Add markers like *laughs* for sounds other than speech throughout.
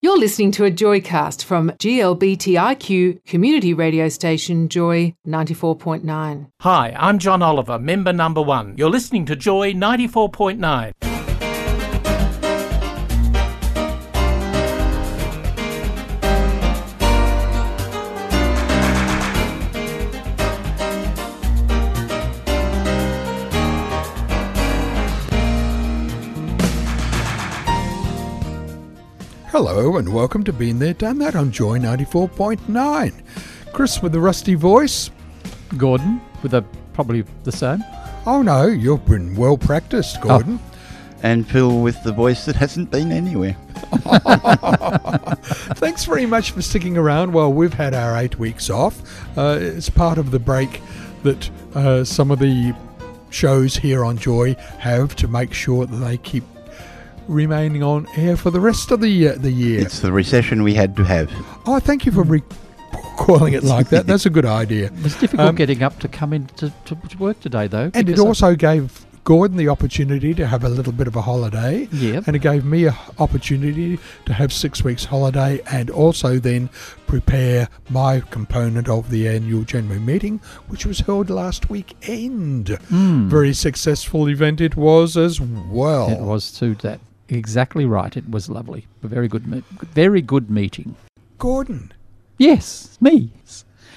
You're listening to a Joycast from GLBTIQ community radio station Joy 94.9. Hi, I'm John Oliver, member number one. You're listening to Joy 94.9. Hello and welcome to Been There Done That on Joy 94.9. Chris with the rusty voice. Gordon with a probably the same. Oh no, you've been well practiced, Gordon. and Phil with the voice that hasn't been anywhere. *laughs* Thanks very much for sticking around while we've had our eight weeks off. Uh, it's part of the break that uh, some of the shows here on Joy have to make sure that they keep remaining on air for the rest of the uh, the year. It's the recession we had to have. Oh, thank you for re- calling it like that. That's a good idea. *laughs* It was difficult Um, getting up to come in to, to, to work today, though. And it because I- also gave Gordon the opportunity to have a little bit of a holiday. Yep. And it gave me an opportunity to have six weeks holiday and also then prepare my component of the annual January meeting, which was held last weekend. Mm. Very successful event it was as well. It was too. That exactly right. It was lovely. A very good, me- very good meeting. Gordon, Yes, me.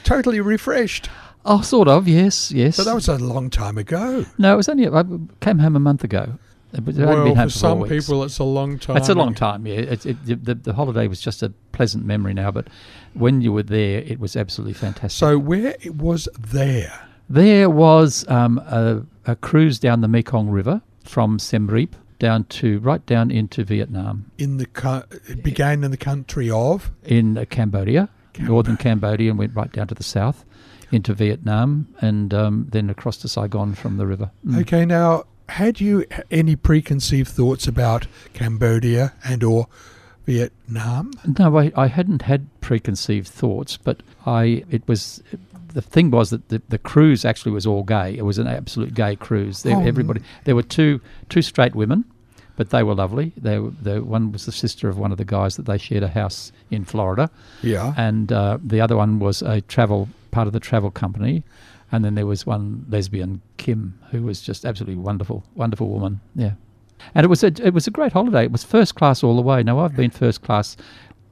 totally refreshed. Oh, sort of. Yes, yes. But that was a long time ago. no, it was only. I came home a month ago. It well, for for some people, it's a long time. It's a long time, yeah. It, it, the, the holiday was just a pleasant memory now, but when you were there, it was absolutely fantastic. So, where it was there? There was um, a, a cruise down the Mekong River from Siem Reap down to right down into Vietnam, In the co- it began in the country of in uh, Cambodia, northern Cambodia, and went right down to the south into Vietnam, and um, then across to Saigon from the river. Mm. Okay, now had you any preconceived thoughts about Cambodia and or Vietnam? No, I, I hadn't had preconceived thoughts, but I it was the thing was that the, the cruise actually was all gay. It was an absolute gay cruise. There, Oh, everybody there were two two straight women, but they were lovely. They were, the one was the sister of one of the guys that they shared a house in Florida, Yeah. and uh, the other one was a travel part of the travel company. And then there was one lesbian, Kim, who was just absolutely wonderful, wonderful woman. Yeah, and it was a it was a great holiday. It was first class all the way. Now I've been first class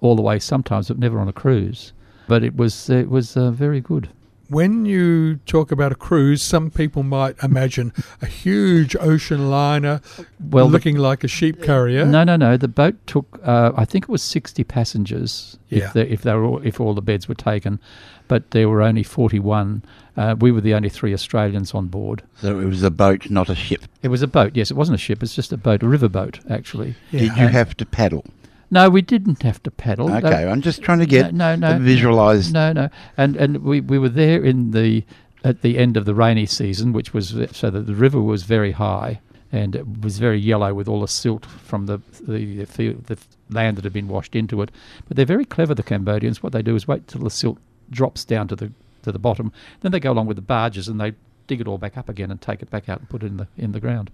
all the way sometimes, but never on a cruise. But it was it was uh, very good. When you talk about a cruise, some people might imagine a huge ocean liner Well, the- looking like a sheep carrier. No, no, no. The boat took, uh, I think it was sixty passengers. Yeah. If, the, if they were all, if all the beds were taken, but there were only forty-one. Uh, we were the only three Australians on board. So it was a boat, not a ship. It was a boat. Yes, it wasn't a ship. It's just a boat, a river boat, actually. Yeah. Did you have to paddle? No, we didn't have to paddle. Okay, Uh, I'm just trying to get no, no, no, visualised. No, no, and and we, we were there in the at the end of the rainy season, which was so that the river was very high and it was very yellow with all the silt from the the the, field, the land that had been washed into it. But they're very clever, the Cambodians. What they do is wait till the silt drops down to the to the bottom, then they go along with the barges and they dig it all back up again and take it back out and put it in the in the ground.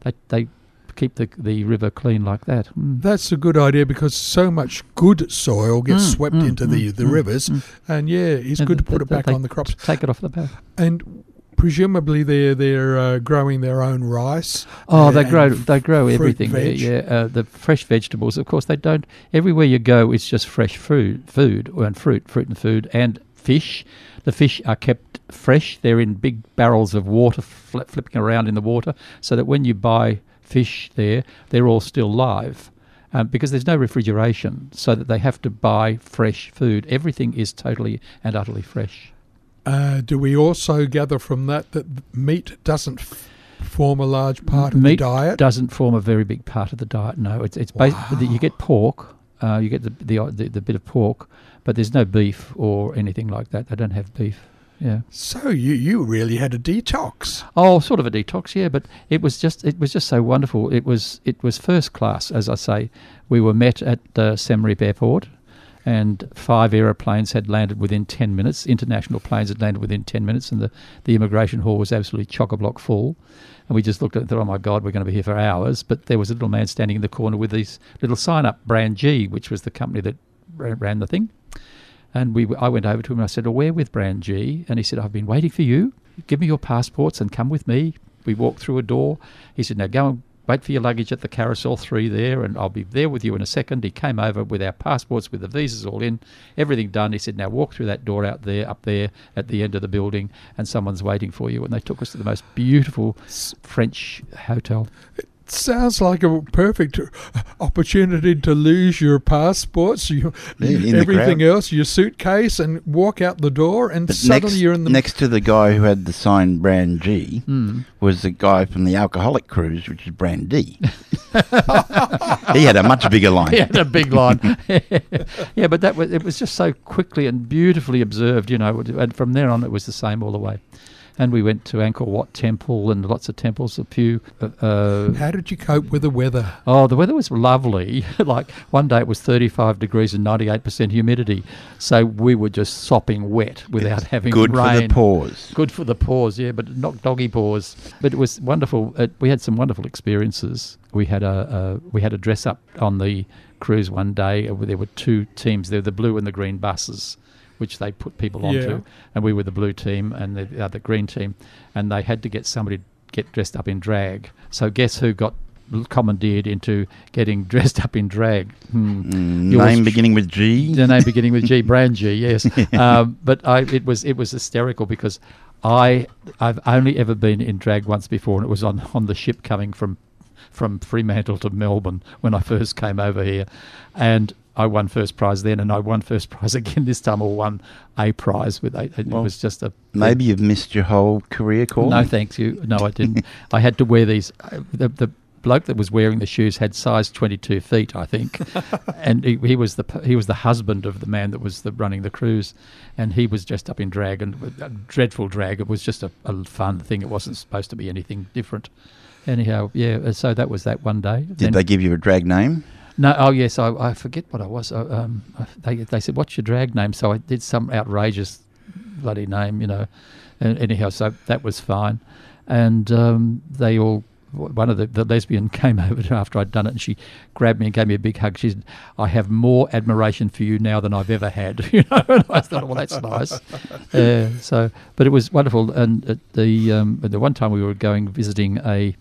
They they keep the the river clean like that. Mm. That's a good idea because so much good soil gets Mm, swept mm, into the, mm, the mm, rivers, mm. and yeah, it's And good to th- put it back on the crops. Take it off the boat. And presumably they're they're uh, growing their own rice. Oh, they grow they grow everything. veg. Yeah, yeah. Uh, the fresh vegetables, of course, they don't. Everywhere you go, it's just fresh food, food and fruit, fruit and food, and fish. The fish are kept fresh. They're in big barrels of water, fl- flipping around in the water, so that when you buy fish there, they're all still live. Um, because there's no refrigeration, so that they have to buy fresh food. Everything is totally and utterly fresh. Uh, do we also gather from that that meat doesn't f- form a large part of Meat the diet? doesn't form a very big part of the diet. No, it's it's basically you get pork, Uh, you get the, the the the bit of pork, but there's no beef or anything like that. They don't have beef. Yeah. So you you really had a detox. Oh, sort of a detox, yeah. But it was just it was just so wonderful. It was it was first class, as I say. We were met at uh, Siem Reap Airport, and five aeroplanes had landed within ten minutes. International planes had landed within ten minutes, and the, the immigration hall was absolutely chock a block full. And we just looked at it and thought, oh my God, we're going to be here for hours. But there was a little man standing in the corner with these little sign up, Brand G, which was the company that ran, ran the thing. And we, I went over to him and I said, oh, we're with Brand G. And he said, I've been waiting for you. Give me your passports and come with me. We walked through a door. He said, now go and wait for your luggage at the carousel three there and I'll be there with you in a second. He came over with our passports, with the visas all in, everything done. He said, now walk through that door out there, up there at the end of the building and someone's waiting for you. And they took us to the most beautiful French hotel. Sounds like a perfect opportunity to lose your passports, your, Yeah, everything else, your suitcase, and walk out the door, and But suddenly next, you're in the next to the guy who had the sign Brand G Hmm. was the guy from the alcoholic cruise, which is Brand D. *laughs* he had a much bigger line. He had a big line. *laughs* yeah, but that was it was just so quickly and beautifully observed, you know. And from there on, it was the same all the way. And we went to Angkor Wat Temple and lots of temples, a few. Uh, uh, How did you cope with the weather? oh, the weather was lovely. *laughs* like one day it was 35 degrees and 98% humidity, so we were just sopping wet without having Good rain. Good for the pores. Good for the paws, yeah, but not doggy paws. But it was wonderful. It, we had some wonderful experiences. We had a, a we had a dress up on the cruise one day. There were two teams. There the blue and the green buses, which they put people onto, Yeah. and we were the blue team and the other green team, and they had to get somebody to get dressed up in drag. So guess who got commandeered into getting *laughs* dressed up in drag? Hmm. Mm, Yours name beginning with G. the name *laughs* beginning with G, Brand G, yes. *laughs* um, but I, it was it was hysterical because I I've only ever been in drag once before, and it was on on the ship coming from from Fremantle to Melbourne when I first came over here, and. I won first prize then, and I won first *laughs* prize again this time. Or won a prize with it. It Well, was just a Maybe you've missed your whole career call. no, thanks you. No, I didn't. *laughs* I had to wear these. uh, The, the bloke that was wearing the shoes had size twenty two feet, I think, *laughs* and he, he was the he was the husband of the man that was the, running the cruise, and he was dressed up in drag and a dreadful drag. It was just a, a fun thing. It wasn't supposed to be anything different. Anyhow, yeah. uh, So that was that one day. Did Then- they give you a drag name? No, oh yes, I, I forget what I was. I, um, they they said, "What's your drag name?" So I did some outrageous bloody name, you know. And anyhow, so that was fine, and um, they all. One of the, the lesbian *laughs* came over to after I'd done it, and she grabbed me and gave me a big hug. She said, "I have more admiration for you now than I've ever had." *laughs* You know, and I thought, "Well, that's nice." *laughs* Uh, so, but it was wonderful. And at the um, at the one time we were going visiting a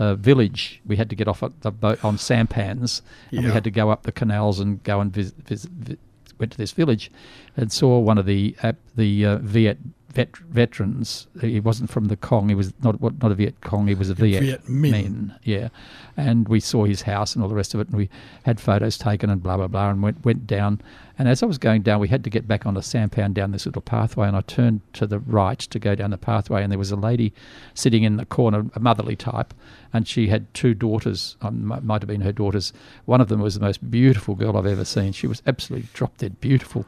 uh, village. We had to get off at the boat on sampans, and we had to go up the canals and go and visit. visit, vi went to this village, and saw one of the uh, the uh, Viet vet, veterans. He wasn't from the Cong. He was not what not a Viet Cong. He was a Viet, Viet Minh. Minh, Yeah, and we saw his house and all the rest of it, and we had photos taken and blah blah blah, and went went down. And as I was going down, we had to get back on a sampan down this little pathway, and I turned to the right to go down the pathway, and there was a lady sitting in the corner, a motherly type, and she had two daughters. Um, might have been her daughters. One of them was the most beautiful girl I've ever seen. She was absolutely drop dead beautiful.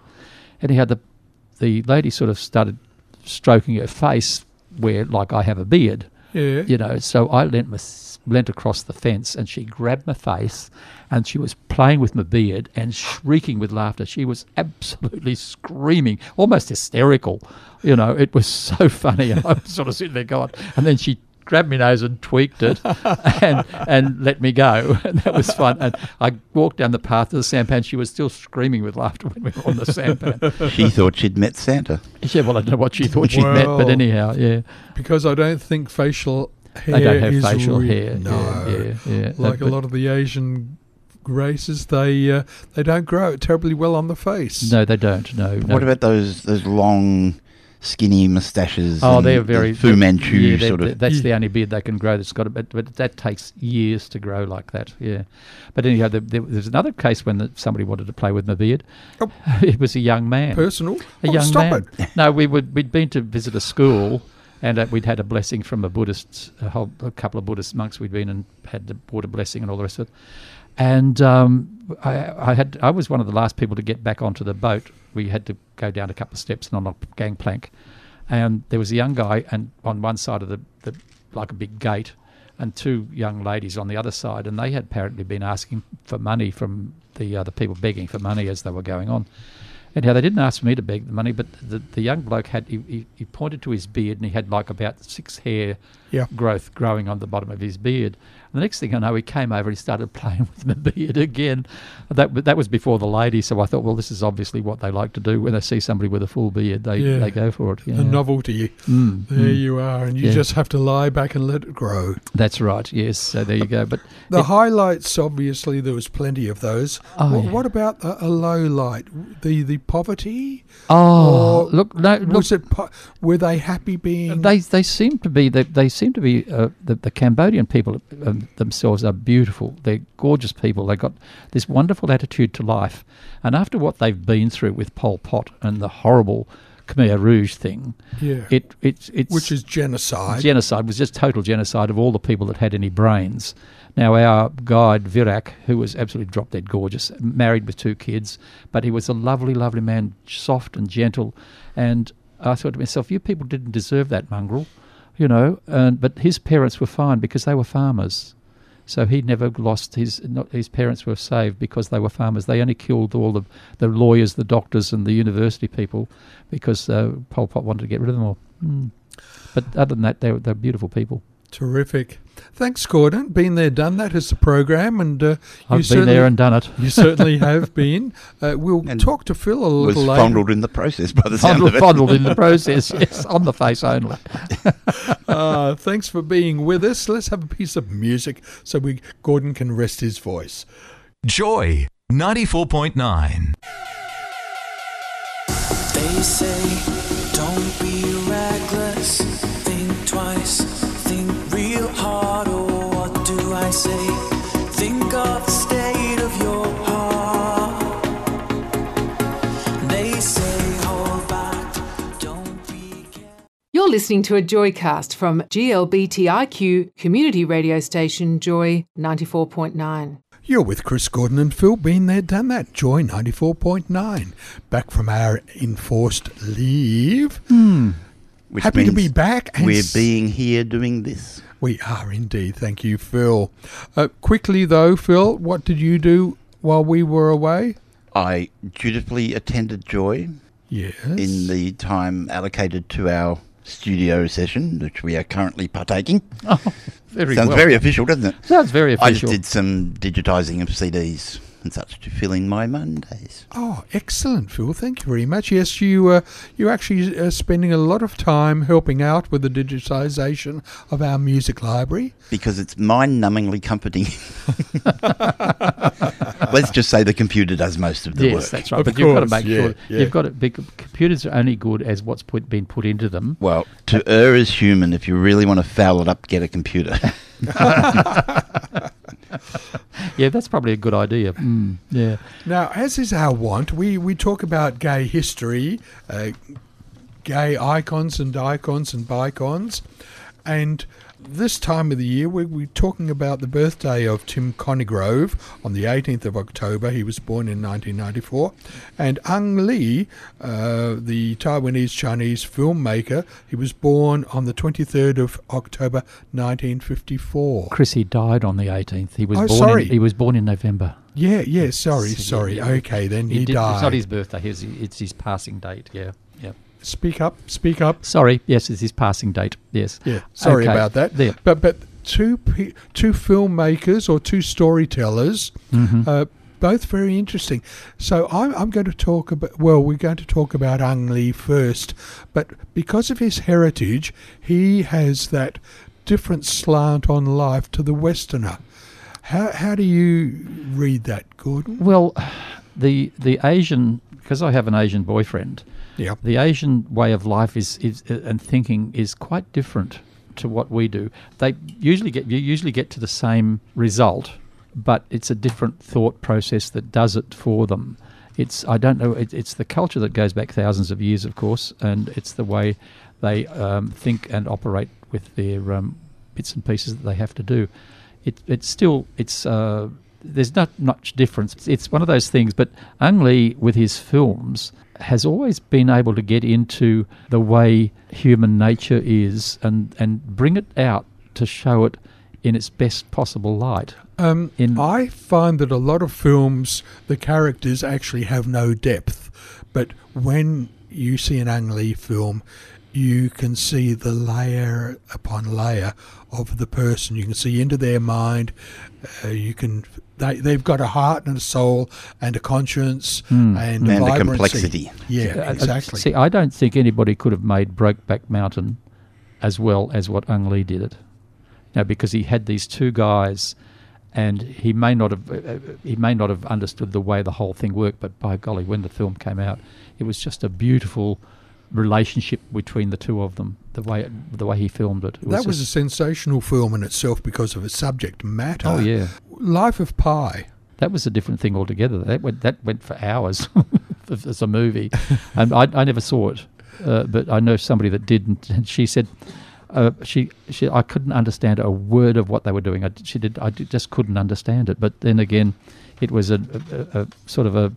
Anyhow, the the lady sort of started stroking her face, where like I have a beard Yeah. you know. So I leant, my, leant across the fence, and she grabbed my face, and she was playing with my beard and shrieking with laughter. She was absolutely screaming, almost hysterical. You know, it was so *laughs* funny. And I'm sort of sitting there going, and then she grabbed my nose and tweaked it *laughs* and and let me go *laughs* and that was fun and I walked down the path to the sampan she was still screaming with laughter when we were on the sampan *laughs* She thought she'd met Santa. yeah well I don't know what she thought she'd met but anyhow yeah Because I don't think facial hair they don't have is facial re- hair No. yeah yeah, yeah. Like But- a lot of the Asian races, they uh, they don't grow terribly well on the face. No, they don't. No. no. What about those those long, skinny moustaches? Oh, and they're the very Fu Manchu yeah, sort of. That's the only beard they can grow. That's got a bit, but that takes years to grow like that. Yeah, but anyhow, there, there, there's another case when the, somebody wanted to play with my beard. Oh. *laughs* it was a young man. Personal. a Oh, young stop man. it. *laughs* no, we would we'd been to visit a school, and uh, we'd had a blessing from a Buddhist, a whole a couple of Buddhist monks. We'd been and had the bought a blessing and all the rest of it. And um, I, I had I was one of the last people to get back onto the boat. We had to go down a couple of steps and on a gangplank, and there was a young guy and on one side of the, the like a big gate, and two young ladies on the other side, and they had apparently been asking for money from the other people begging for money as they were going on. Anyhow, they didn't ask me to beg the money, but the, the young bloke had he, he, he pointed to his beard and he had like about six hair Yeah. growth growing on the bottom of his beard. The next thing I know, he came over and he started *laughs* playing with my beard again. That that was before the lady, so I thought, well, this is obviously what they like to do when they see somebody with a full beard. They Yeah. they go for it. The novelty. Mm, There mm. you are, and you Yeah. just have to lie back and let it grow. That's right. Yes. So there you go. But The it- highlights, obviously, there was plenty of those. Oh, what, yeah. what about a, a low light? The the poverty? oh, look, no, look, Was it? Po- were they happy being? They they seem to be they, they seem to be uh, the the Cambodian people um, themselves are beautiful. They're gorgeous people. They've got this wonderful attitude to life, and after what they've been through with Pol Pot and the horrible Khmer Rouge thing, yeah. it it's it's Which is genocide. genocide was just total genocide of all the people that had any brains. Now our guide Virak, who was absolutely drop dead gorgeous, married with two kids, but he was a lovely, lovely man, soft and gentle. And I thought to myself, you people didn't deserve that mongrel, you know. And but his parents were fine because they were farmers. So he never lost his. Not, his parents were saved because they were farmers. They only killed all the, the lawyers, the doctors, and the university people because uh, Pol Pot wanted to get rid of them all. Mm. But other than that, they were, they're beautiful people. Terrific. Thanks, Gordon. Been there, done that that is the program, and uh, you I've been there and done it. you certainly *laughs* have been. Uh, we'll And talk to Phil a was little later. fondled in the process by the sound Fondled, of it. fondled in the process, *laughs* yes, on the face only. Uh, *laughs* thanks for being with us. Let's have a piece of music so we Gordon can rest his voice. Joy 94.9. They say, don't be reckless, think twice, think real hard, or what do I say? Listening to a Joycast from GLBTIQ community radio station Joy 94.9. You're with Chris Gordon and Phil. Been there, done that. Joy 94.9. Back from our enforced leave. Which Happy to be back. and We're s- being here doing this. We are indeed. Thank you, Phil. Uh, quickly, though, Phil, what did you do while we were away? I dutifully attended Joy Yes. in the time allocated to our studio session, which we are currently partaking. Oh, Very Sounds well. very official, doesn't it? Sounds very official. I just did some digitising of CDs and such to fill in my Mondays. Oh, excellent, Phil. Thank you very much. Yes, you uh, you actually uh, spending a lot of time helping out with the digitisation of our music library. Because it's mind numbingly comforting. *laughs* *laughs* Let's just say the computer does most of the yes, work. that's right. Of but you've got to make yeah, sure yeah. you've got to. Be, computers are only good as what's put, been put into them. Well, to err is human. If you really want to foul it up, get a computer. *laughs* Yeah, that's probably a good idea. Mm, yeah. Now, as is our wont, we, we talk about gay history, uh, gay icons and icons and bicons, and this time of the year we're, we're talking about the birthday of Tim Conigrave on the 18th of October. He was born in 1994, and Ang Lee, uh, the Taiwanese Chinese filmmaker, he was born on the 23rd of October 1954. Chris, he died on the 18th. He was Oh, born. sorry. In, he was born in November. Yeah, yeah, sorry, sorry. Okay, then he, did- died. It's not his birthday. His, it's his passing date. Yeah. Speak up, speak up. Sorry. Yes, it's his passing date. Yes. Yeah, sorry Okay. about that. There. But but two pe- two filmmakers or two storytellers, Mhm. uh, both very interesting. So I'm I'm going to talk about. Well, we're going to talk about Ang Lee first, but because of his heritage, he has that different slant on life to the Westerner. How how do you read that, Gordon? Well, the the Asian because I have an Asian boyfriend. Yeah. The Asian way of life is, is and thinking is quite different to what we do. They usually get you usually get to the same result, but it's a different thought process that does it for them. It's I don't know. It, it's the culture that goes back thousands of years, of course, and it's the way they um, think and operate with their um, bits and pieces that they have to do. It, it's still it's uh, there's not much difference. It's- It's one of those things. But Ang Lee, with his films, has always been able to get into the way human nature is and, and bring it out to show it in its best possible light. Um, In- I find that a lot of films, the characters actually have no depth, but when you see an Ang Lee film, you can see the layer upon layer of the person. You can see into their mind. Uh, you can they they've got a heart and a soul and a conscience and, a And a vibrancy. complexity. Yeah, uh, exactly. See, I don't think anybody could have made Brokeback Mountain as well as what Ang Lee did it. Now, because he had these two guys, and he may not have uh, uh, he may not have understood the way the whole thing worked. But by golly, when the film came out, it was just a beautiful relationship between the two of them. The way it, the way he filmed it. it that was a sensational film in itself because of its subject matter. oh yeah. Life of Pi. That was a different thing altogether. That went that went for hours *laughs* as a movie, *laughs* and I, I never saw it, uh, but I know somebody that did, and- *laughs* she said uh, she she I couldn't understand a word of what they were doing. I, she did I just couldn't understand it. But then again, it was a, a, a sort of a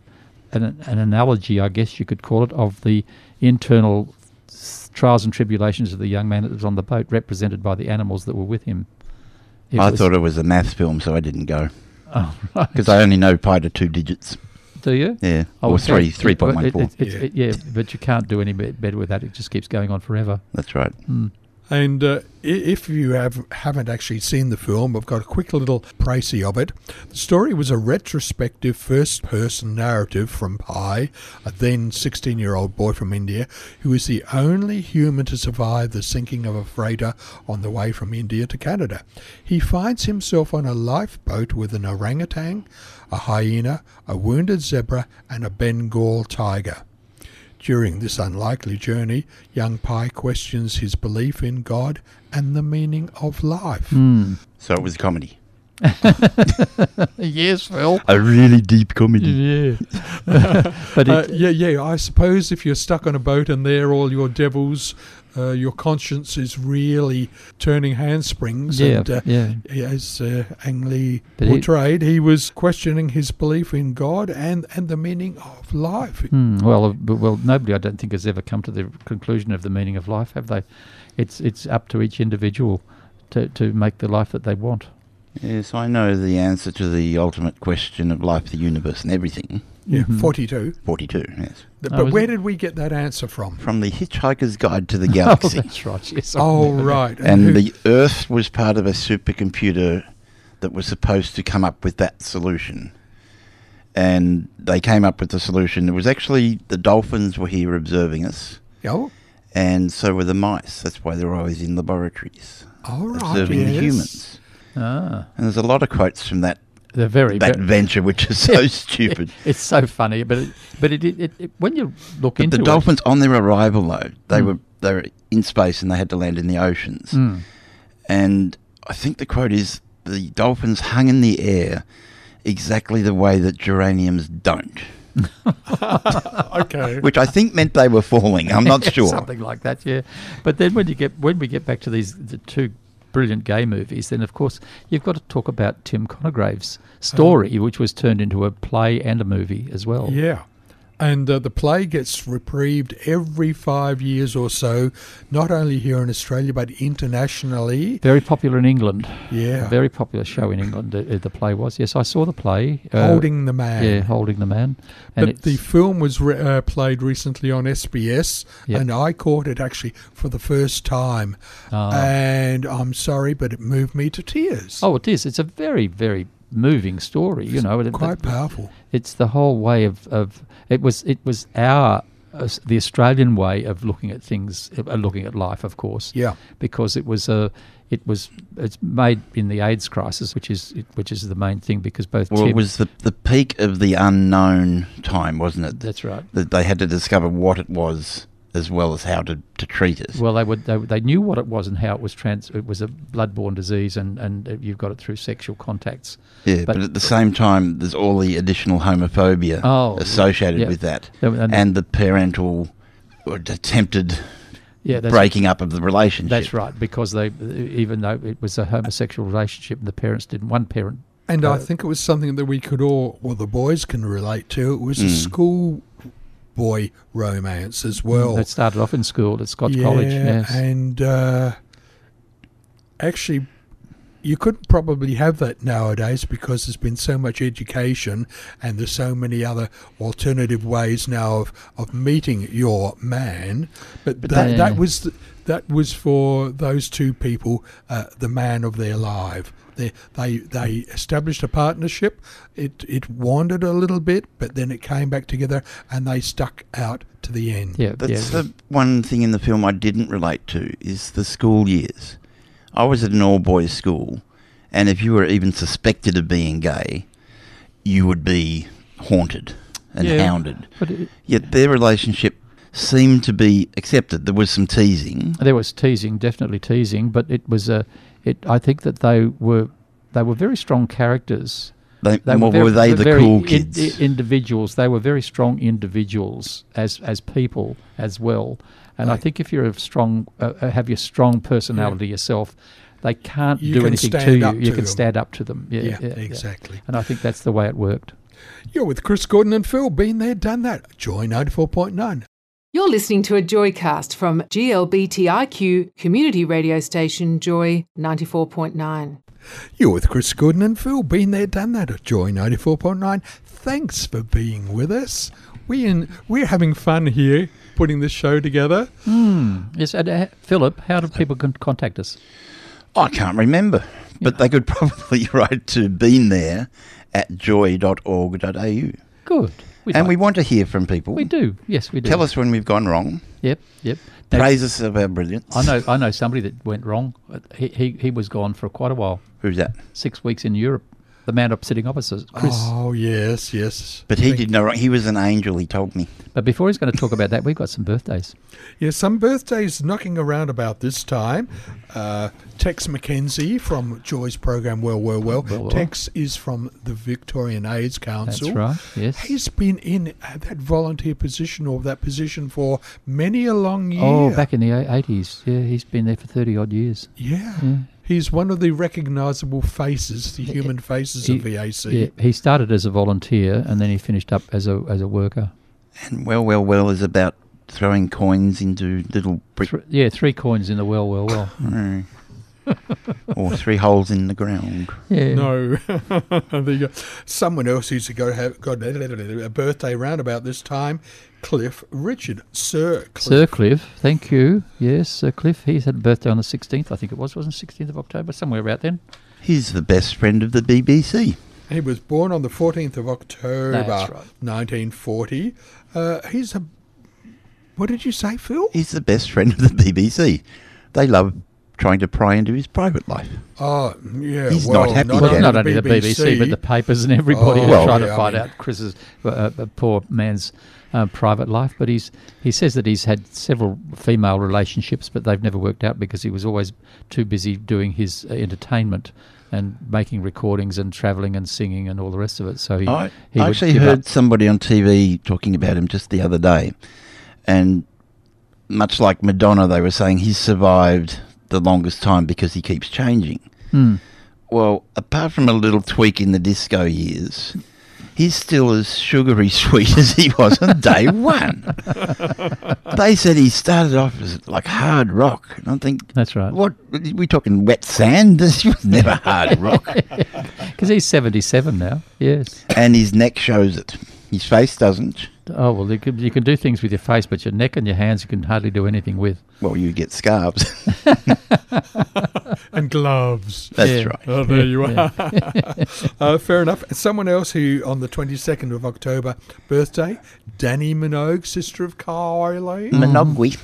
an, an analogy, I guess you could call it, of the internal trials and tribulations of the young man that was on the boat, represented by the animals that were with him. It I thought it was a maths film, so I didn't go Oh, *laughs* right. because I only know pi to two digits. Do you? Yeah, Oh, or three, three point one four. it- yeah, but you can't do any be- better with that. It just keeps going on forever. That's right. Mm. And uh, if you have haven't actually seen the film, I've got a quick little précis of it. The story was a retrospective first-person narrative from Pi, a then 16-year-old boy from India, who is the only human to survive the sinking of a freighter on the way from India to Canada. He finds himself on a lifeboat with an orangutan, a hyena, a wounded zebra, and a Bengal tiger. During this unlikely journey, young Pi questions his belief in God and the meaning of life. Mm. So it was a comedy, *laughs* Yes, Phil. a really deep comedy. Yeah. *laughs* *laughs* but Uh, yeah, yeah. I suppose if you're stuck on a boat and they're all your devils, uh, your conscience is really turning handsprings. yeah, and, uh, yeah. as uh, Ang Lee But he- portrayed, he was questioning his belief in God and, and the meaning of life. Hmm, well, uh, well, nobody, I don't think, has ever come to the conclusion of the meaning of life, have they? It's it's up to each individual to, to make the life that they want. Yes, I know the answer to the ultimate question of life, the universe, and everything. Yeah, Mhm. 42. Forty-two. Yes, But Oh, where it? did we get that answer from? from the Hitchhiker's Guide to the Galaxy. *laughs* Oh, Galaxy. that's right. Yes. I Oh, remember right. and who- the Earth was part of a supercomputer that was supposed to come up with that solution. And they came up with the solution. It was actually the dolphins were here observing us, Oh, and so were the mice. That's why they're always in laboratories all right. observing the humans. Ah, And there's a lot of quotes from that they're very. that ve- venture, which is so *laughs* stupid. It's so funny, but it, but it, it, it, when you look But into the it, dolphins, on their arrival, though, they Mm. were they were in space and they had to land in the oceans. Mm. And I think the quote is the dolphins hung in the air exactly the way that geraniums don't, *laughs* Okay. *laughs* which I think meant they were falling. I'm not sure. something like that. Yeah, but then when you get when we get back to these the two brilliant gay movies, then of course you've got to talk about Tim Conigrave's um, story, which was turned into a play and a movie as well. Yeah. And uh, the play gets reprieved every five years or so, not only here in Australia, but internationally. Very popular in England. Yeah. A very popular show in England. Uh, the play was. Yes, I saw the play. uh, Holding the Man. Yeah, holding the man. And But the film was re- uh, played recently on SBS, Yep. and I caught it actually for the first time. Ah. And I'm sorry, but it moved me to tears. oh, it is. It's a very very moving story. You know, it- Quite powerful. it's the whole way of, of it was it was our uh, the Australian way of looking at things, uh, looking at life, of course. Yeah. Because it was a it was it's made in the AIDS crisis, which is which is the main thing. Because both Well, Tim, it was the the peak of the unknown time, wasn't it? that's right. That they had to discover what it was as well as how to, to treat it. Well, they would they, they knew what it was and how it was trans. It was a bloodborne disease, and and you've got it through sexual contacts. yeah, but- but, at the same time, there's all the additional homophobia Oh, associated yeah. with that, And- and- and the parental or attempted Yeah, that's breaking up of the relationship. That's right, because they even though it was a homosexual relationship, the parents didn't. One parent And I Uh, think it was something that we could all, well, the boys can relate to. It was a Mm. school boy romance as well. that started off in school at Scotch College. Yes. And uh, actually, you couldn't probably have that nowadays because there's been so much education and there's so many other alternative ways now of, of meeting your man. But, But that, that- that was th- that was for those two people, uh, the man of their life. They, they they established a partnership. It it wandered a little bit, but then it came back together, and they stuck out to the end. yeah, That's yeah. the one thing in the film I didn't relate to is the school years. I was at an all boys school, and if you were even suspected of being gay, you would be haunted and Yeah. hounded. But it, Yet their relationship seemed to be accepted. There was some teasing. there was teasing, definitely teasing, but it was a. It. I think that they were they were very strong characters. They, They well, very- were they the very cool kids? i- individuals. They were very strong individuals as as people as well. And I think if you're a strong, uh, uh, have your strong personality yourself, they can't You do can anything to you. up You to can them. stand up to them. Yeah, Yeah, yeah, yeah. exactly. And I think that's the way it worked. You're with Chris Gordon and Phil. Been there, done that. Joy 94.9. You're listening to a Joycast from GLBTIQ community radio station Joy 94.9. You're with Chris Gordon and Phil. Been there, done that at Joy 94.9. Thanks for being with us. We in, we're having fun here putting this show together. Yes, and uh, Philip, how do people con- contact us? I can't remember, but they could *laughs* probably write to been there at joy.org.au. Good. We'd And like- we want to hear from people. we do. Yes, we do. Tell us when we've gone wrong. Yep, yep. Now, Praise us of our brilliance. I know. I know somebody that went wrong. He, he he was gone for quite a while. Who's that? Six weeks in Europe. The man up sitting opposite Chris. Oh, yes, yes. But he did no wrong. He was an angel, he told me. But before he's going to talk about that, we've got some birthdays. Yeah, some birthdays knocking around about this time. Uh, Tex McKenzie from Joy's program Well, Well, Well. Well, well. Tex is from the Victorian AIDS Council. That's right. Yes. He's been in uh, that volunteer position or that position for many a long year. Oh, back in the eighties. Yeah, he's been there for thirty odd years. Yeah. Yeah. He's one of the recognisable faces, the human faces of He- VAC. Yeah, he started as a volunteer and then he finished up as a as a worker. And well, well, well is about throwing coins into little brick Thr- yeah, three coins in the well, well, well. *laughs* Or three holes in the ground. Yeah. No, *laughs* there you go. Someone else used to go have got a birthday round about this time, Cliff Richard, Sir Cliff. Sir Cliff, thank you. Yes, Sir Cliff. He's had a birthday on the 16th, I think it was, wasn't it? 16th of October, somewhere about then. He's the best friend of the BBC. He was born on the 14th of October, That's right. 1940. Uh, he's a. What did you say, Phil? He's the best friend of the BBC. They love trying to pry into his private life. Oh, yeah. He's well, not happy Well, with not only the BBC, but the papers and everybody Oh, are well, trying to yeah, I find mean- out Chris's uh, uh, poor man's uh, private life. But he's he says that he's had several female relationships, but they've never worked out because he was always too busy doing his uh, entertainment and making recordings and travelling and singing and all the rest of it. So he, I, he I actually heard up. somebody on TV talking about him just the other day. And much like Madonna, they were saying he's survived the longest time because he keeps changing. Hmm. Well, apart from a little tweak in the disco years, he's still as sugary *laughs* sweet as he was on day *laughs* one. they said he started off as like hard rock. And I think, That's right. what, we talking wet sand? *laughs* This was never hard rock. Because he's 77 now. Yes. and his neck shows it. His face doesn't. Oh, well, you can, you can do things with your face, but your neck and your hands you can hardly do anything with. Well, you get scarves. *laughs* *laughs* and gloves. That's Yeah. right. Oh, there you are. Yeah. *laughs* uh, fair enough. Someone else who, on the 22nd of October, birthday, Danny Minogue, sister of Kylie. Minogue.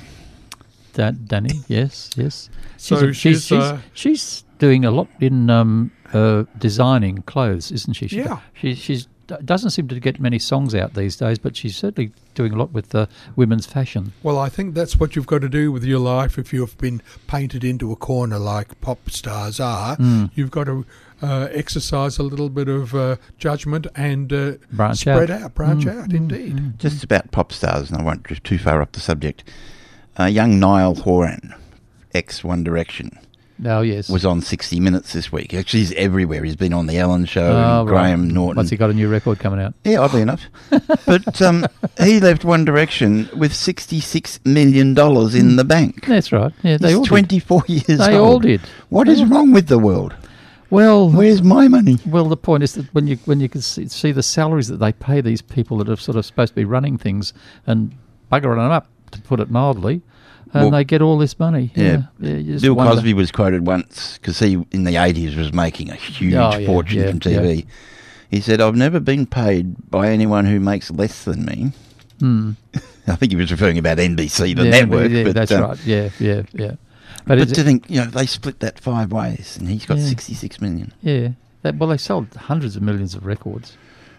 Dan- Danny, yes, yes. So a- she's, she's, uh, she's doing a lot in um, uh, designing clothes, isn't she? she Yeah. She she's d- doesn't seem to get many songs out these days, but she's certainly doing a lot with uh, women's fashion. Well, I think that's what you've got to do with your life if you've been painted into a corner like pop stars are. Mm. You've got to uh, exercise a little bit of uh, judgment and uh, Branch spread out. out, branch Mm, out, mm, indeed. mm. Just about pop stars, and I won't drift too far off the subject. Uh, young Niall Horan, ex One Direction, Oh yes. was on 60 Minutes this week. Actually, he's everywhere. He's been on the Ellen Show, Oh, and right. Graham Norton. Once he got a new record coming out? Yeah, oddly *laughs* enough. but um, he left One Direction with $66 million in the bank. That's right. Yeah, they He's all did. 24 years old. They old. all did. What is wrong with the world? Well, Where's my money? Well, the point is that when you when you can see, see the salaries that they pay these people that are sort of supposed to be running things and buggering them up, to put it mildly, and Well, they get all this money. Yeah. yeah just Bill wonder. Cosby was quoted once because he, in the 80s, was making a huge Oh, yeah, fortune yeah, from TV. He said, I've never been paid by anyone who makes less than me. Hmm. *laughs* I think he was referring about NBC, the Yeah, network. Yeah, but, that's um, right. Yeah, yeah, yeah. But, it's- to think, you know, they split that five ways and he's got Yeah. 66 million. yeah, that, well, they sold hundreds of millions of records.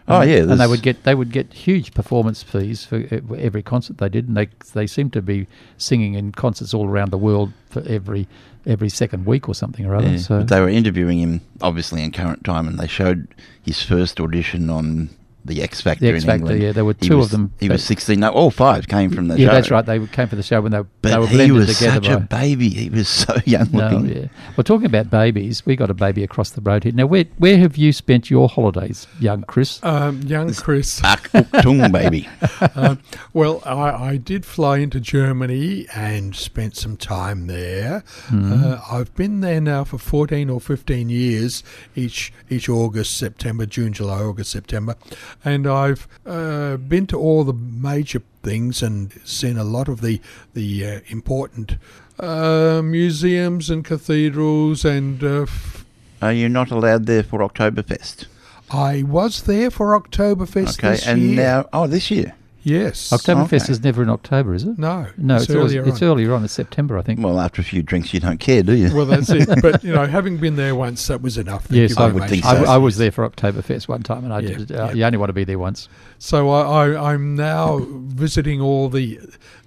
Oh, And- yeah, and they would get they would get huge performance fees for every concert they did, and they they seem to be singing in concerts all around the world for every every second week or something or other. Yeah, so But they were interviewing him, obviously, in current time, and they showed his first audition on the X Factor The in X Factor, England. yeah, there were He two of them He was 16. No, all five came from the yeah, show. that's right. They came for the show when they, But they were he was together. such a baby. He was so *laughs* young no, looking. yeah. Well, talking about babies, we got a baby across the road here. Now, where where have you spent your holidays, young Chris? Um, young Chris. Ak Tung baby. *laughs* Um, well, I, I did fly into Germany and spent some time there. Uh, I've been there now for 14 or 15 years, each each August, September, June, July, August, September. And I've uh, been to all the major things and seen a lot of the, the uh, important uh, museums and cathedrals and uh, f- Are you not allowed there for Oktoberfest? I was there for Oktoberfest this year. Okay, and year. now, oh, this year. Yes. Oktoberfest okay. is never in October, is it? No, No, it's, always, earlier it's on. earlier on. It's September, I think. Well, after a few drinks, you don't care, do you? Well, that's it. *laughs* But you know, having been there once, that was enough. Thank yes, you I would much. think I, so. I was there for Oktoberfest one time, and I Yeah, did, uh, yeah. you only want to be there once. So I, I, I'm now visiting all the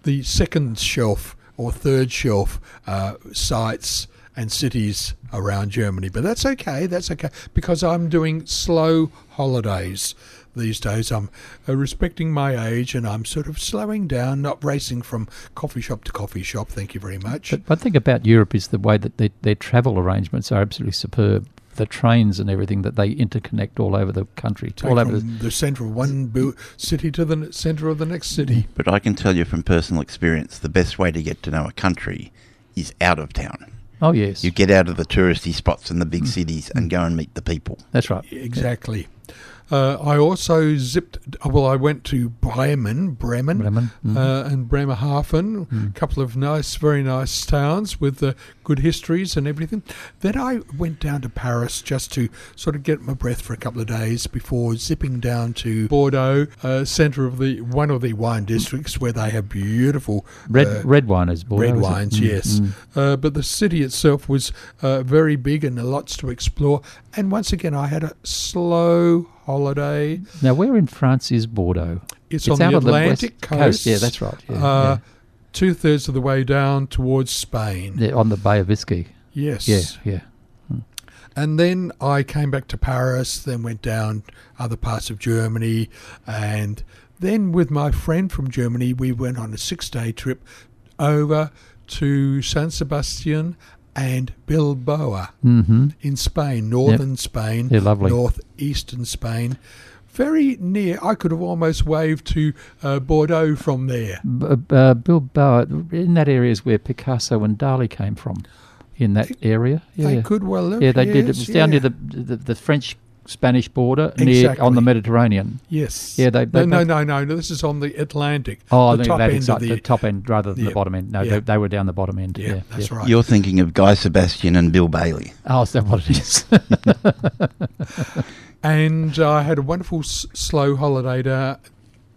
the second shelf or third shelf uh, sites and cities around Germany. But that's okay. That's okay because I'm doing slow holidays these days. I'm uh, respecting my age and I'm sort of slowing down, not racing from coffee shop to coffee shop. Thank you very much. But one thing about Europe is the way that their, their travel arrangements are absolutely superb. The trains and everything that they interconnect all over the country, Take all over the, the centre of one bu- city to the n- centre of the next city. But I can tell you from personal experience, the best way to get to know a country is out of town. Oh yes, You get out of the touristy spots in the Mm. big cities and go and meet the people. that's right. Exactly. Uh, I also zipped. Well, I went to Bremen, Bremen, Bremen, mhm. uh, and Bremerhaven. Mm. A couple of nice, very nice towns with uh, good histories and everything. Then I went down to Paris just to sort of get my breath for a couple of days before zipping down to Bordeaux, uh, centre of the one of the wine districts where they have beautiful Red uh, red wine is Bordeaux, red wines, Mm, yes. mm. Uh, but the city itself was uh, very big and lots to explore. And once again, I had a slow holiday. Now, where in France is Bordeaux? It's, It's on the on the Atlantic coast. coast. Yeah, that's right. Yeah, uh, Two thirds of the way down towards Spain. Yeah, on the Bay of Biscay. Yes. Yeah, yeah. And then I came back to Paris, then went down other parts of Germany, and then with my friend from Germany, we went on a six day trip over to San Sebastian and Bilbao Mm-hmm. in Spain, northern Spain, Yeah, lovely. northeastern Spain. Very near. I could have almost waved to uh, Bordeaux from there. B- uh, Bilbao, in that area is where Picasso and Dali came from. In that area, yeah, They could well have. yeah, they did. It yes, was down near the, the the French Spanish border, near on the Mediterranean. Yes. Yeah, they- they no, no, no, no, no. This is on the Atlantic. Oh, the the top Atlantic end of the. the top end rather than Yeah. the bottom end. No, Yeah. they, they were down the bottom end. yeah, Yeah, that's yeah. right. You're thinking of Guy Sebastian and Bill Bailey. Oh, is that what it is? *laughs* and I had a wonderful s- slow holiday da-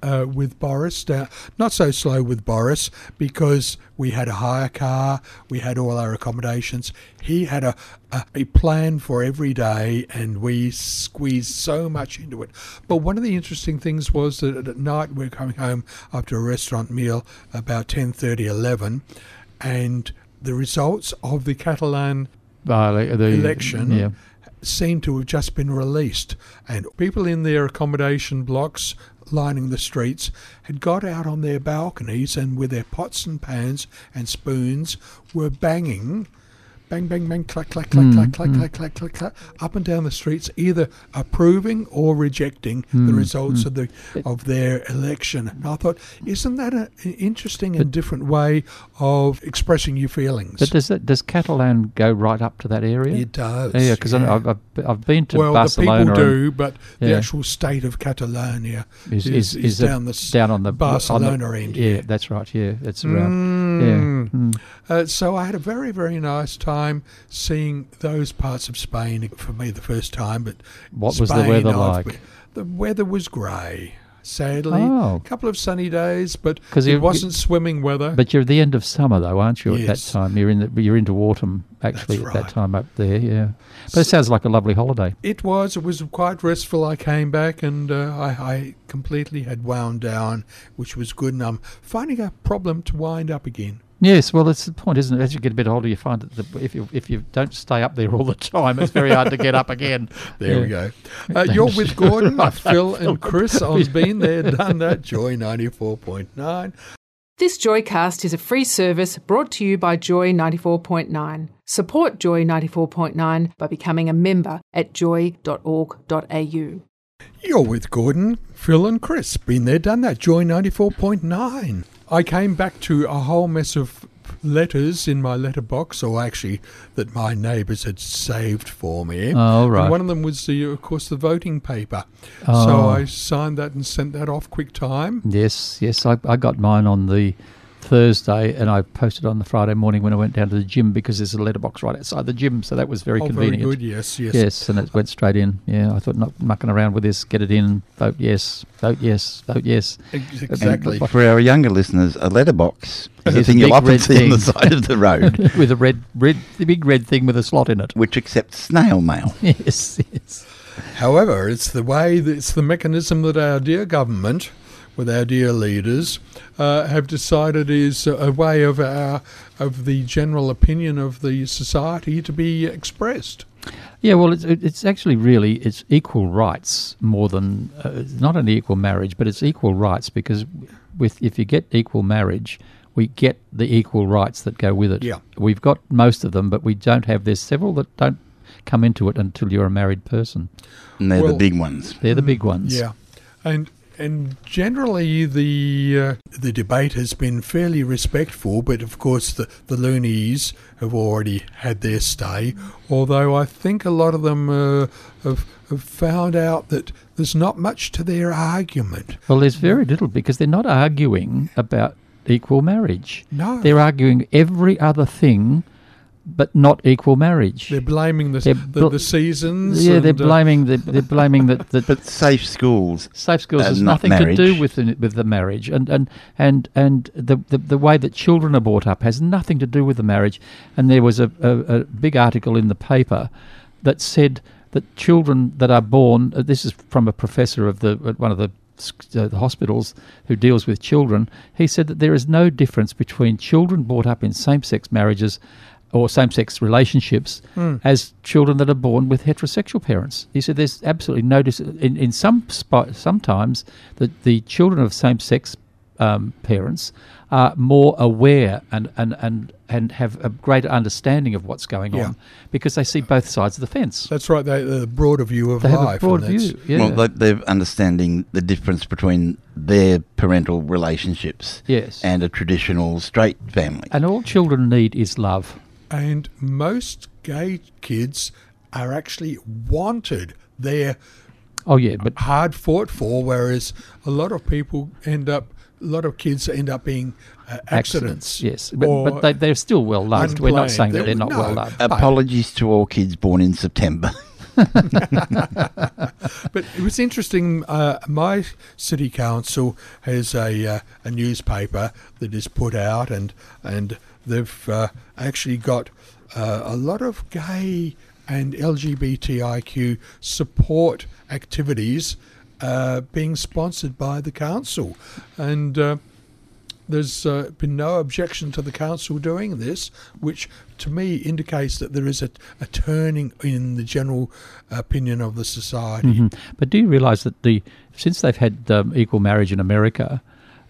uh, with Boris. Da- not so slow with Boris because we had a hire car, we had all our accommodations. He had a, a, a plan for every day, and we squeezed so much into it. But one of the interesting things was that at night we we're coming home after a restaurant meal about 10.30, 11, and the results of the Catalan Uh, the, the election Yeah. seem to have just been released, and people in their accommodation blocks lining the streets had got out on their balconies and with their pots and pans and spoons were banging bang, bang, bang, clack, clack, clack, mm, clack, clack, mm. clack, clack, clack, clack, up and down the streets, either approving or rejecting mm, the results mm. of the of their election. And I thought, isn't that a, an interesting but, and different way of expressing your feelings? But does it, does Catalan go right up to that area? It does. Yeah, because yeah. I've, I've, been to well, Barcelona. Well, the people do, but yeah. the actual state of Catalonia is is, is, is down the down on the Barcelona on the, end. Yeah, that's right. Yeah, it's around mm. Mm. Yeah. Mm. Uh, so I had a very, very nice time seeing those parts of Spain for me the first time. But What was the weather I've like? been- The weather was grey. Sadly, Oh. a couple of sunny days, but it wasn't swimming weather. But you're at the end of summer, though, aren't you? At that time, you're in the, you're into autumn actually That's at that time up there. Yeah, but it sounds like a lovely holiday. it was. It was quite restful. I came back and uh, I, I completely had wound down, which was good. And I'm finding a problem to wind up again. Yes, well, that's the point, isn't it? As you get a bit older, you find that the, if you if you don't stay up there all the time, it's very hard to get up again. *laughs* There we go. Uh, you're with *laughs* Gordon, Right, Phil, Phil *laughs* and Chris I've Been There, Done That, Joy 94.9. This Joycast is a free service brought to you by Joy 94.9. Support Joy 94.9 by becoming a member at joy.org.au. You're with Gordon, Phil, and Chris. Been there, done that. Joy 94.9. I came back to a whole mess of letters in my letterbox, or actually that my neighbours had saved for me. Oh, right. And one of them was, the, of course, the voting paper. Oh. So. I signed that and sent that off quick time. Yes, yes, I, I got mine on the Thursday, and I posted on the Friday morning when I went down to the gym because there's a letterbox right outside the gym, so that was very oh, convenient. very good. Yes, yes. Yes, and it went straight in. Yeah, I thought not mucking around with this. Get it in. Vote yes. Vote yes. Vote yes. Ex- And Exactly. for our younger listeners, a letterbox is a thing you'll often red see on the side of the road, *laughs* with a red, red, the big red thing with a slot in it. which accepts snail mail. *laughs* Yes, yes. However, it's the way, that, it's the mechanism that our dear government, with our dear leaders, uh, have decided is a, a way of our of the general opinion of the society to be expressed. Yeah, well, it's it's actually really it's equal rights more than uh, not only equal marriage, but it's equal rights because with if you get equal marriage, we get the equal rights that go with it. Yeah. we've got most of them, but we don't have. There's several that don't come into it until you're a married person. And they're Well- the big ones. They're the big ones. Yeah, and and generally the uh, the debate has been fairly respectful, but of course the the loonies have already had their stay. Although I think a lot of them uh, have have found out that there's not much to their argument. Well, there's very little because they're not arguing about equal marriage. No, They're arguing every other thing, but not equal marriage. They're blaming the They're the, bl- the seasons. yeah, they're uh, blaming the, they're blaming that that *laughs* But safe schools, safe schools and has not nothing to do with the, with the marriage, and and and and the, the the way that children are brought up has nothing to do with the marriage. And there was a, a, a big article in the paper that said that children that are born. Uh, this is from a professor of the at one of the uh, the hospitals who deals with children. He said that there is no difference between children brought up in same-sex marriages or same-sex relationships as children that are born with heterosexual parents. He said there's absolutely no dis- in in some spot sometimes the the children of same-sex um, parents are more aware and, and, and, and have a greater understanding of what's going Yeah. on because they see both sides of the fence. That's right. They the broader view of They have a broad view. Yeah. well, they, they're understanding the difference between their parental relationships yes. and a traditional straight family. and all children need is love. And most gay kids are actually wanted. They're Oh yeah, but hard fought for, whereas a lot of people end up, a lot of kids end up being uh, accidents. yes, but, but they, they're still well loved. We're not unplanned. saying that They- they're not no. well loved. Apologies to all kids born in September. *laughs* But it was interesting. Uh, my city council has a uh, a newspaper that is put out, and and they've uh, actually got uh, a lot of gay and LGBTIQ support activities uh, being sponsored by the council, and. Uh, there's uh, been no objection to the council doing this, which to me indicates that there is a, a turning in the general opinion of the society. Mhm. But do you realise that the since they've had um, equal marriage in America,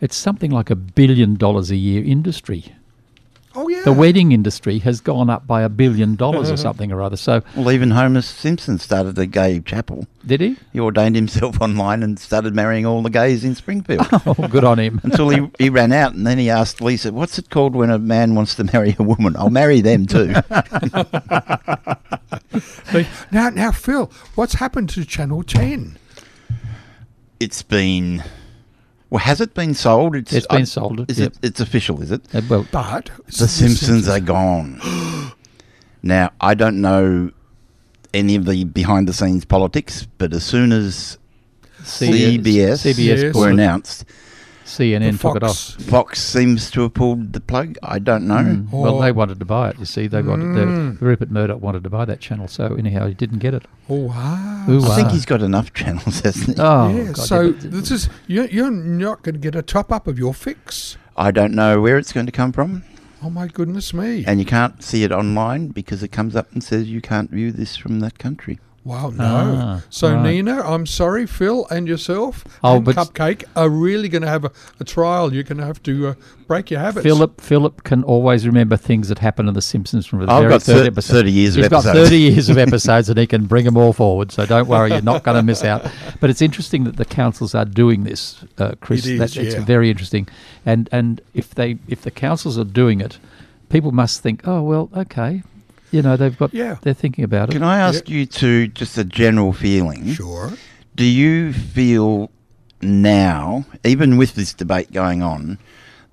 it's something like a billion dollars a year industry. Oh yeah. The wedding industry has gone up by a billion dollars or *laughs* something or other. So Well, even Homer Simpson started a gay chapel. did he? He ordained himself *laughs* online and started marrying all the gays in Springfield. *laughs* Oh, good on him. Until he, he ran out, and then he asked Lisa, "What's it called when a man wants to marry a woman? I'll marry them too." Now, now, Phil, what's happened to Channel Ten? it's been, well, has it been sold? It's been sold, Is yep. it? It's official, is it? Uh, well, But The Simpsons are gone. *gasps* now, I don't know any of the behind the scenes politics, but as soon as C- CBS, CBS Yes. were announced, CNN the took it off. Fox. Fox seems to have pulled the plug. I don't know. Mm. Well, Oh. they wanted to buy it. You see, they wanted Mm. the, Rupert Murdoch wanted to buy that channel. So anyhow, he didn't get it. Oh wow. Ooh, I think wow. he's got enough *laughs* channels, hasn't he? Oh, yeah. God, so yeah, but- this is you're, you're not going to get a top up of your fix. I don't know where it's going to come from, Oh my goodness me! and you can't see it online because it comes up and says you can't view this from that country. Wow, no. Ah, so right. Nina, I'm sorry, Phil and yourself Oh, and but- Cupcake are really going to have a, a trial. You're going to have to uh, break your habits. Philip Philip can always remember things that happened in The Simpsons from the I've very got third thir- episode. 30 years of He's got episodes. 30 years of episodes and he can bring them all forward. So don't worry, you're not going to miss out. *laughs* But it's interesting that the councils are doing this, uh, Chris. It is, That- it's very interesting. And and if they if the councils are doing it, people must think, oh well, okay, you know they've got Yeah. they're thinking about it. Can I ask you to just a general feeling? Sure. Do you feel now, even with this debate going on,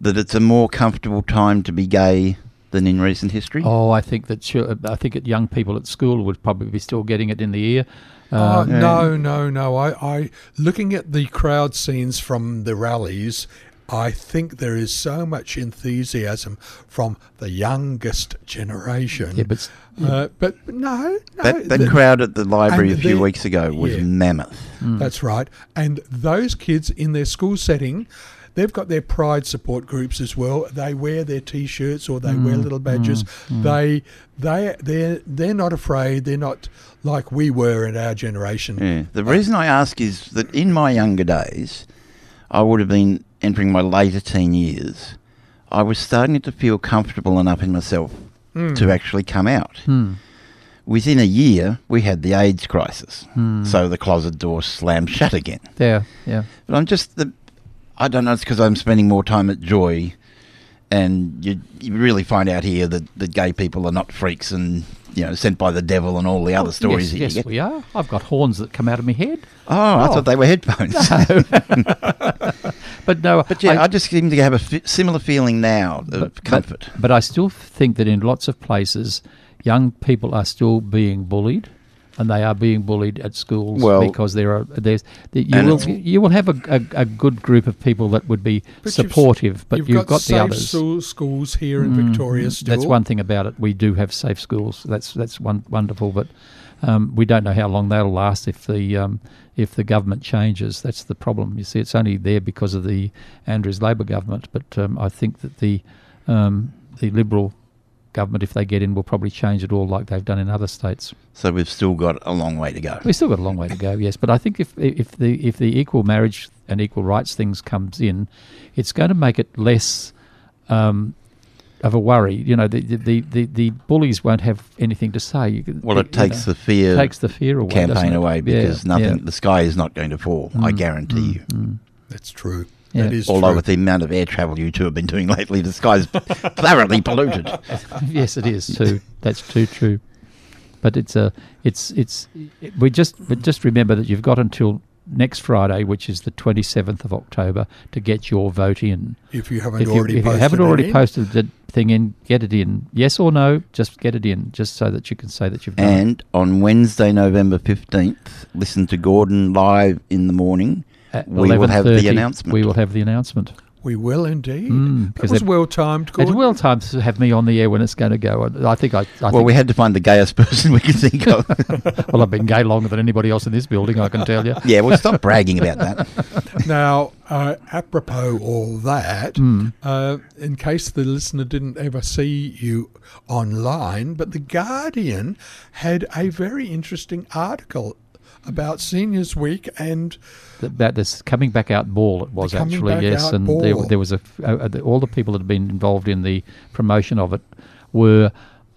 that it's a more comfortable time to be gay than in recent history? Oh, I think that sure, I think that young people at school would probably be still getting it in the ear. Oh, Uh, no, no, no. I, I, looking at the crowd scenes from the rallies, I think there is so much enthusiasm from the youngest generation. yeah, but s- uh, but no, no. that that the- crowd at the library a few the- weeks ago was yeah. mammoth. Mm. That's right. And those kids in their school setting, they've got their pride support groups as well. They wear their t-shirts or they mm. wear little badges. Mm. They they they're they're not afraid. They're not like we were in our generation. Yeah. The reason I ask is that in my younger days, I would have been entering my later teen years. I was starting to feel comfortable enough in myself to actually come out. hmm. Within a year, we had the AIDS crisis, so the closet door slammed shut *laughs* again. yeah, yeah. But I'm just the. I don't know. It's because I'm spending more time at Joy, and you you really find out here that, that gay people are not freaks and you know sent by the devil and all the oh, other stories. Oh, Yes, yes we are. I've got horns that come out of my head. Oh, I Oh. thought they were headphones. *laughs* But no, but yeah, I, just seem to have a similar feeling now of but- comfort. But, I still think that in lots of places, young people are still being bullied. And they are being bullied at schools Well- because there are there's you will you will have a, a, a good group of people that would be But you've- supportive, but you've, you've, got, got, the safe others. school- schools here in Victoria still. That's one thing about it. We do have safe schools. That's that's one wonderful, but um, we don't know how long that'll last if the um, if the government changes. That's the problem. You see, it's only there because of the Andrews Labor government, but um, I think that the um, the Liberal government, if they get in, will probably change it all like they've done in other states. So we've still got a long way to go. We've still got a long way to go, yes, but I think if if the if the equal marriage and equal rights things comes in, it's going to make it less um, of a worry. You know, the the, the, the bullies won't have anything to say. You can- Well, it you takes know, the fear takes the fear away, campaign it? away Yeah, because nothing. yeah. Mm, The sky is not going to fall. I guarantee you. That's true. Yeah. That is Although true. with the amount of air travel you two have been doing lately, the sky's *laughs* thoroughly polluted. *laughs* yes, it is too. That's too true. But it's a it's it's we just but just remember that you've got until next Friday, which is the twenty seventh of October, to get your vote in. if you haven't if you, already if you posted haven't already in. posted the thing in, get it in. Yes or no, just get it in, just so that you can say that you've done it. And on Wednesday, November 15th, listen to Gordon live in the morning. At we will have the announcement. We will have the announcement. We will indeed. Mm, that because was well timed. It's well timed to have me on the air when it's going to go. And I think I. I well, think, we had to find the gayest *laughs* person we could think of. *laughs* well, I've been gay longer than anybody else in this building. I can tell you. yeah, well, stop bragging about that. *laughs* Now, uh, apropos all that, Hmm. uh, in case the listener didn't ever see you online, but The Guardian had a very interesting article about Seniors Week and th- about this coming back out ball. It was actually yes, and there, there was a, uh, the- all the people that had been involved in the promotion of it were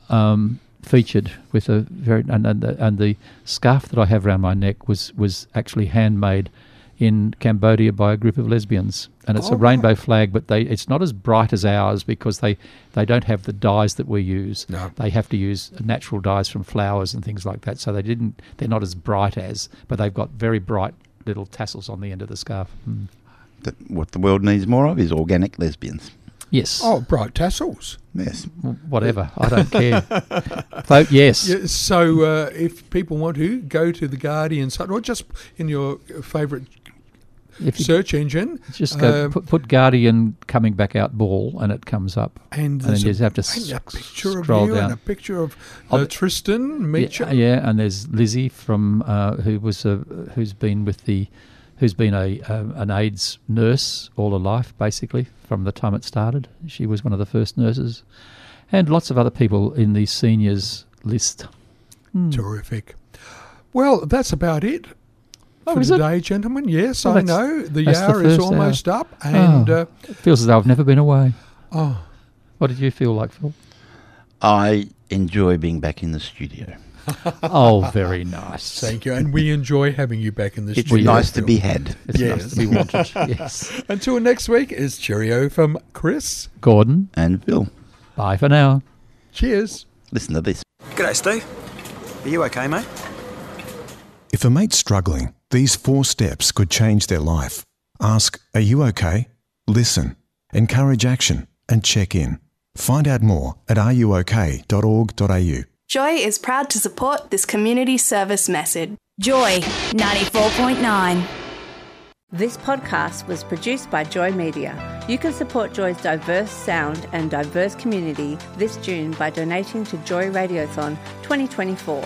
um, featured with a very and, and, the, and the scarf that I have around my neck was was actually handmade in Cambodia by a group of lesbians, and it's Oh, a rainbow right. flag, but they it's not as bright as ours because they they don't have the dyes that we use. No. They have to use natural dyes from flowers and things like that, so they didn't they're not as bright as, but they've got very bright little tassels on the end of the scarf. Mm. That what the world needs more of is organic lesbians. Yes. oh, bright tassels. Yes. Whatever. I don't care. Vote *laughs* yes. Yeah, so uh, if people want to go to the Guardian site or just in your favourite If you search engine, just go um, put, put Guardian coming back out ball and it comes up. and and then you have to and a s- picture of scroll you down. and a picture of Of uh, Tristan. Yeah, yeah, and there's Lizzie from uh, who was a, who's been with the who's been a um, an AIDS nurse all her life, basically from the time it started. She was one of the first nurses, and lots of other people in the seniors list. Hmm. Terrific. Well, that's about it Oh, for is it? gentlemen. Yes, Well, I know the that's the hour is first almost up, and Oh. uh, It feels as though I've never been away. oh, What did you feel like, Phil? I enjoy being back in the studio. *laughs* oh, very nice. thank you, and we enjoy having you back in the It's studio. It's nice to be had. It's Yes. nice to be wanted. *laughs* yes. Until next week, is cheerio from Chris. Gordon, And Phil, bye for now. Cheers. listen to this. G'day, Steve. Are you okay, mate? If a mate's struggling, these four steps could change their life. Ask, Are you okay? Listen, encourage action, and check in. Find out more at ruok.org.au. Joy is proud to support this community service message. Joy 94.9. This podcast was produced by Joy Media. You can support Joy's diverse sound and diverse community this June by donating to Joy Radiothon 2024.